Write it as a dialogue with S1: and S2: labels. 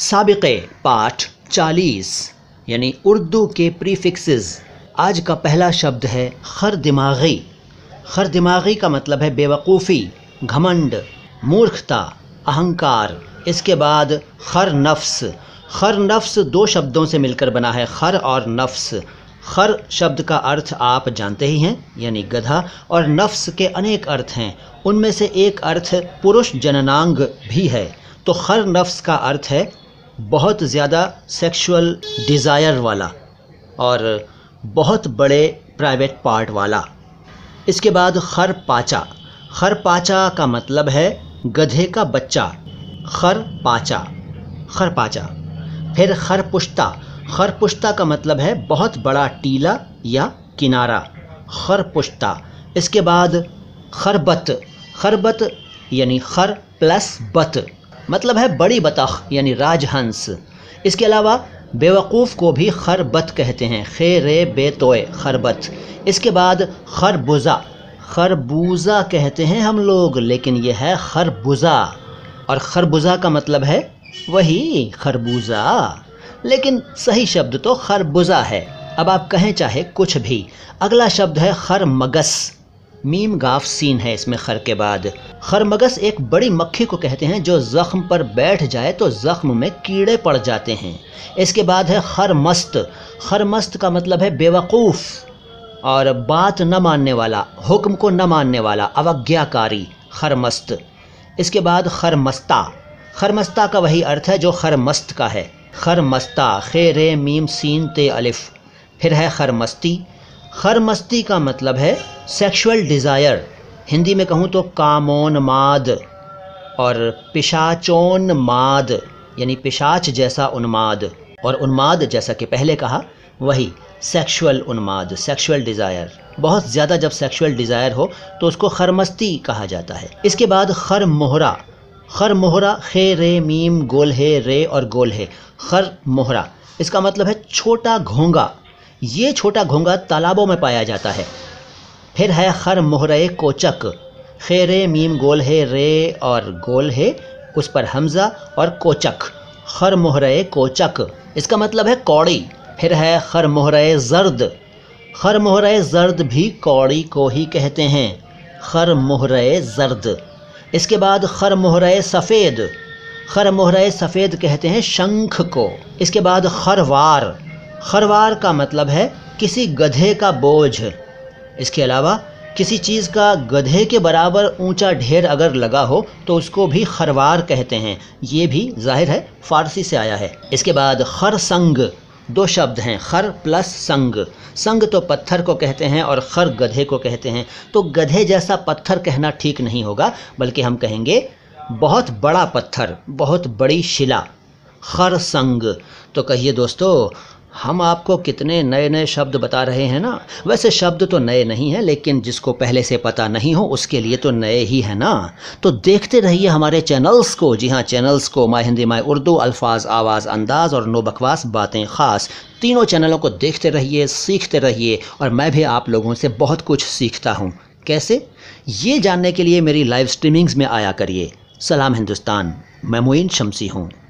S1: सबक़ पाठ चालीस, यानी उर्दू के प्रीफिक्सेस। आज का पहला शब्द है खर दिमागी खर दिमागी का मतलब है बेवकूफ़ी, घमंड, मूर्खता, अहंकार। इसके बाद खर नफ्स। खर नफ्स दो शब्दों से मिलकर बना है, खर और नफ्स। खर शब्द का अर्थ आप जानते ही हैं, यानी गधा, और नफ्स के अनेक अर्थ हैं। उनमें से एक अर्थ पुरुष जननांग भी है। तो खर नफ्स का अर्थ है बहुत ज़्यादा सेक्सुअल डिज़ायर वाला और बहुत बड़े प्राइवेट पार्ट वाला। इसके बाद खर पाचा। खर पाचा का मतलब है गधे का बच्चा। खर पाचा। खर पाचा। फिर खर पुश्ता। खर पुश्ता का मतलब है बहुत बड़ा टीला या किनारा। खर पुश्ता। इसके बाद खरबत। खरबत यानी खर प्लस बत। मतलब है बड़ी बतख, यानी राजहंस। इसके अलावा बेवकूफ़ को भी खरबत कहते हैं खे रे बेतोए, खरबत। इसके बाद खरबुजा। खरबूजा कहते हैं हम लोग, लेकिन यह है खरबुजा। और खरबुजा का मतलब है वही खरबूजा। लेकिन सही शब्द तो खरबुजा है। अब आप कहें चाहे कुछ भी। अगला शब्द है खरमगस। मीम गाफ सीन है इसमें खर के बाद। खरमगस एक बड़ी मक्खी को कहते हैं जो ज़ख्म पर बैठ जाए तो ज़ख्म में कीड़े पड़ जाते हैं। इसके बाद है खरमस्त। खरमस्त का मतलब है बेवकूफ़ और बात न मानने वाला, हुक्म को न मानने वाला, अवज्ञाकारी, खरमस्त। इसके बाद खरमस्ता। खरमस्ता का वही अर्थ है जो खरमस्त का है। खरमस्ता खे रे मीम, सीन, ते, अलिफ। फिर है खरमस्ती। खरमस्ती का मतलब है सेक्सुअल डिज़ायर हिंदी में कहूँ तो कामोन माद और पिशाचोन माद, यानी पिशाच जैसा उन्माद। और उन्माद जैसा कि पहले कहा, वही सेक्सुअल उन्माद सेक्सुअल डिज़ायर बहुत ज़्यादा जब सेक्सुअल डिज़ायर हो तो उसको खरमस्ती कहा जाता है। इसके बाद खर मोहरा खर मोहरा खे, रे, मीम, गोल है, रे और गोल है। खर मोहरा इसका मतलब है छोटा घोंगा। ये छोटा घोंगा तालाबों में पाया जाता है। फिर है खर मोहरे कोचक। खेरे मीम गोल है रे और गोल है, उस पर हमज़ा और कोचक। खर मोहरे कोचक। इसका मतलब है कौड़ी। फिर है खर मोहरे ज़र्द। खर मोहरे ज़र्द भी कौड़ी को ही कहते हैं। खर मोहरे ज़र्द। इसके बाद खर मोहरे सफ़ेद। खर मोहरे सफ़ेद कहते हैं शंख को। इसके बाद खरवार खरवार का मतलब है किसी गधे का बोझ। इसके अलावा, किसी चीज़ का गधे के बराबर ऊँचा ढेर अगर लगा हो तो उसको भी खरवार कहते हैं। ये भी ज़ाहिर है, फ़ारसी से आया है। इसके बाद खर संग, दो शब्द हैं खर प्लस संग। संग तो पत्थर को कहते हैं और खर गधे को कहते हैं। तो गधे जैसा पत्थर कहना ठीक नहीं होगा, बल्कि हम कहेंगे, बहुत बड़ा पत्थर, बहुत बड़ी शिला खर संग। तो कहिए दोस्तों हम आपको कितने नए नए शब्द बता रहे हैं ना? वैसे शब्द तो नए नहीं हैं, लेकिन जिसको पहले से पता नहीं हो, उसके लिए तो नए ही है ना? तो देखते रहिए हमारे चैनल्स को। जी हाँ चैनल्स को माई हिंदी माई उर्दू, अल्फाज, आवाज़, अंदाज और नो बकवास, बातें ख़ास। तीनों चैनलों को देखते रहिए, सीखते रहिए, और मैं भी आप लोगों से बहुत कुछ सीखता हूँ। कैसे? ये जानने के लिए मेरी लाइव स्ट्रीमिंग्स में आया करिए। सलाम हिंदुस्तान, मैं मोइन शमसी हूँ।